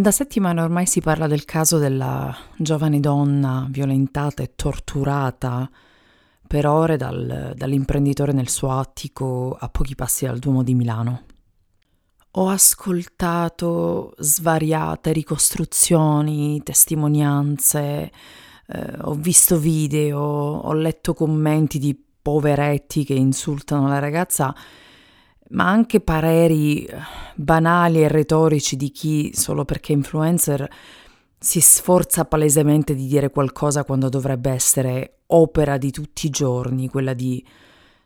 Da settimane ormai si parla del caso della giovane donna violentata e torturata per ore dal, dall'imprenditore nel suo attico a pochi passi dal Duomo di Milano. Ho ascoltato svariate ricostruzioni, testimonianze, eh, ho visto video, ho letto commenti di poveretti che insultano la ragazza ma anche pareri eh, banali e retorici di chi, solo perché influencer, si sforza palesemente di dire qualcosa quando dovrebbe essere opera di tutti i giorni, quella di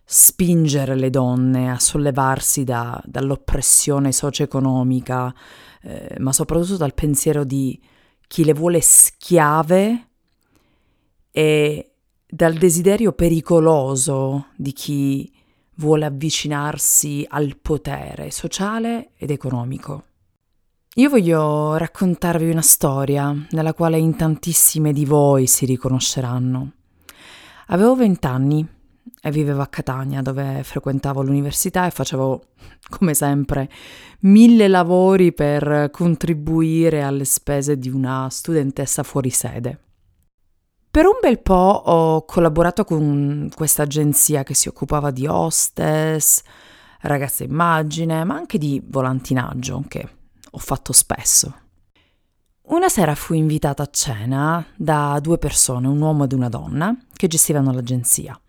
spingere le donne a sollevarsi da, dall'oppressione socio-economica, eh, ma soprattutto dal pensiero di chi le vuole schiave e dal desiderio pericoloso di chi vuole avvicinarsi al potere sociale ed economico. Io voglio raccontarvi una storia nella quale in tantissime di voi si riconosceranno. Avevo vent'anni e vivevo a Catania dove frequentavo l'università e facevo, come sempre, mille lavori per contribuire alle spese di una studentessa fuori sede. Per un bel po' ho collaborato con questa agenzia che si occupava di hostess, ragazze immagine, ma anche di volantinaggio, che ho fatto spesso. Una sera fui invitata a cena da due persone, un uomo ed una donna, che gestivano l'agenzia.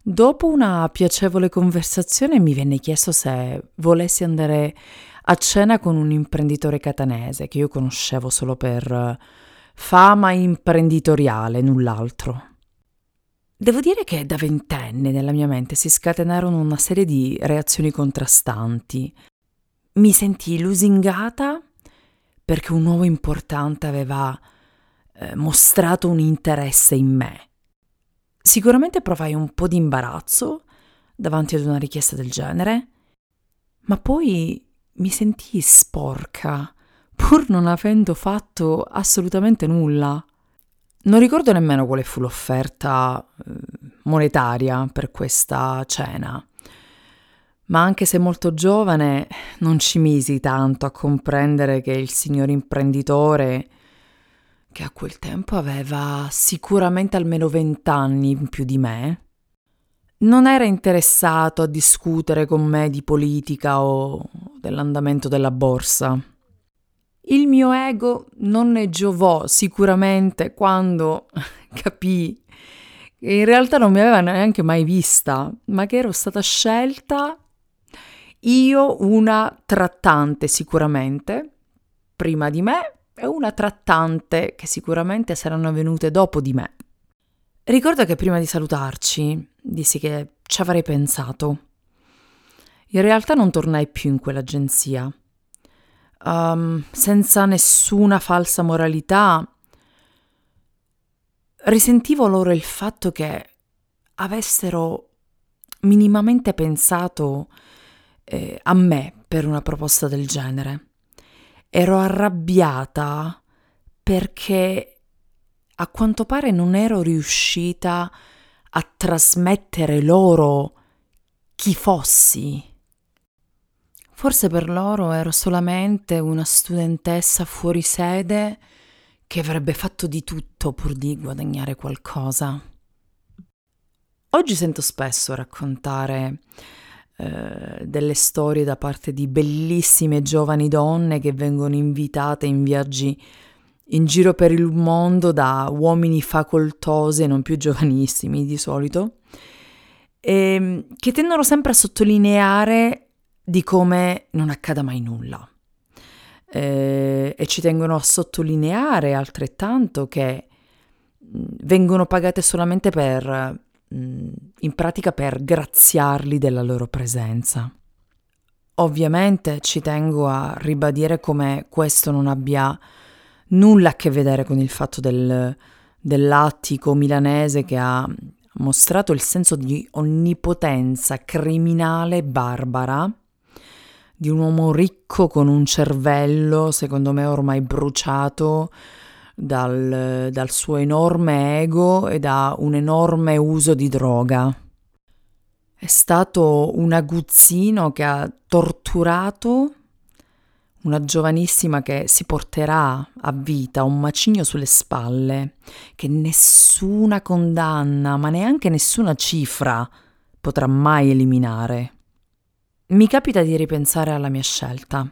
Dopo una piacevole conversazione mi venne chiesto se volessi andare a cena con un imprenditore catanese che io conoscevo solo per fama imprenditoriale, null'altro. Devo dire che da ventenne nella mia mente si scatenarono una serie di reazioni contrastanti. Mi sentii lusingata perché un uomo importante aveva eh, mostrato un interesse in me. Sicuramente provai un po' di imbarazzo davanti ad una richiesta del genere, ma poi mi sentii sporca pur non avendo fatto assolutamente nulla. Non ricordo nemmeno quale fu l'offerta eh, monetaria per questa cena, ma anche se molto giovane non ci misi tanto a comprendere che il signor imprenditore, che a quel tempo aveva sicuramente almeno vent'anni in più di me, non era interessato a discutere con me di politica o dell'andamento della borsa. Il mio ego non ne giovò sicuramente quando capì che in realtà non mi aveva neanche mai vista, ma che ero stata scelta io una trattante sicuramente prima di me e una trattante che sicuramente saranno venute dopo di me. Ricordo che prima di salutarci dissi che ci avrei pensato. In realtà non tornai più in quell'agenzia um, senza nessuna falsa moralità, risentivo loro il fatto che avessero minimamente pensato eh, a me per una proposta del genere. Ero arrabbiata perché a quanto pare non ero riuscita a trasmettere loro chi fossi. Forse per loro ero solamente una studentessa fuori sede che avrebbe fatto di tutto pur di guadagnare qualcosa. Oggi sento spesso raccontare eh, delle storie da parte di bellissime giovani donne che vengono invitate in viaggi in giro per il mondo da uomini facoltosi e non più giovanissimi di solito, e ehm, che tendono sempre a sottolineare di come non accada mai nulla. Eh, e ci tengono a sottolineare altrettanto che vengono pagate solamente per, in pratica per graziarli della loro presenza. Ovviamente ci tengo a ribadire come questo non abbia nulla a che vedere con il fatto del, dell'attico milanese che ha mostrato il senso di onnipotenza criminale barbara di un uomo ricco con un cervello, secondo me ormai bruciato dal, dal suo enorme ego e da un enorme uso di droga. È stato un aguzzino che ha torturato una giovanissima che si porterà a vita un macigno sulle spalle che nessuna condanna, ma neanche nessuna cifra potrà mai eliminare. Mi capita di ripensare alla mia scelta.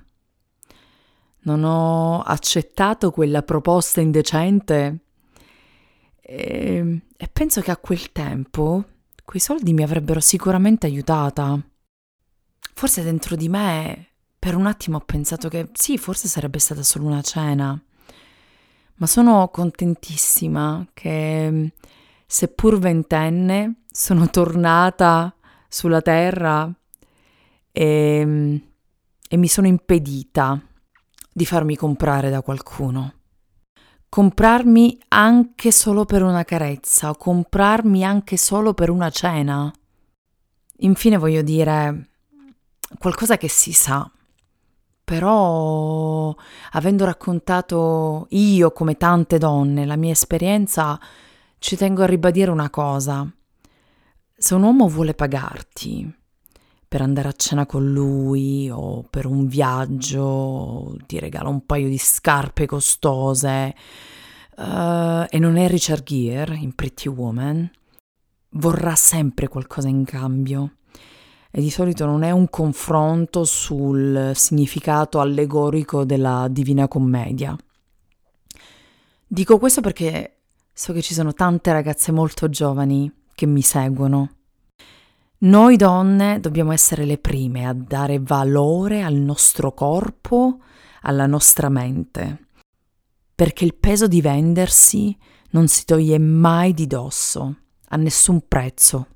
Non ho accettato quella proposta indecente e, e penso che a quel tempo quei soldi mi avrebbero sicuramente aiutata. Forse dentro di me per un attimo ho pensato che sì, forse sarebbe stata solo una cena, ma sono contentissima che, seppur ventenne, sono tornata sulla terra e, e mi sono impedita di farmi comprare da qualcuno. Comprarmi anche solo per una carezza o comprarmi anche solo per una cena. Infine voglio dire qualcosa che si sa però avendo raccontato io, come tante donne, la mia esperienza, ci tengo a ribadire una cosa. Se un uomo vuole pagarti per andare a cena con lui o per un viaggio, ti regala un paio di scarpe costose uh, e non è Richard Gere in Pretty Woman, vorrà sempre qualcosa in cambio e di solito non è un confronto sul significato allegorico della Divina Commedia. Dico questo perché so che ci sono tante ragazze molto giovani che mi seguono. Noi donne dobbiamo essere le prime a dare valore al nostro corpo, alla nostra mente, perché il peso di vendersi non si toglie mai di dosso, a nessun prezzo.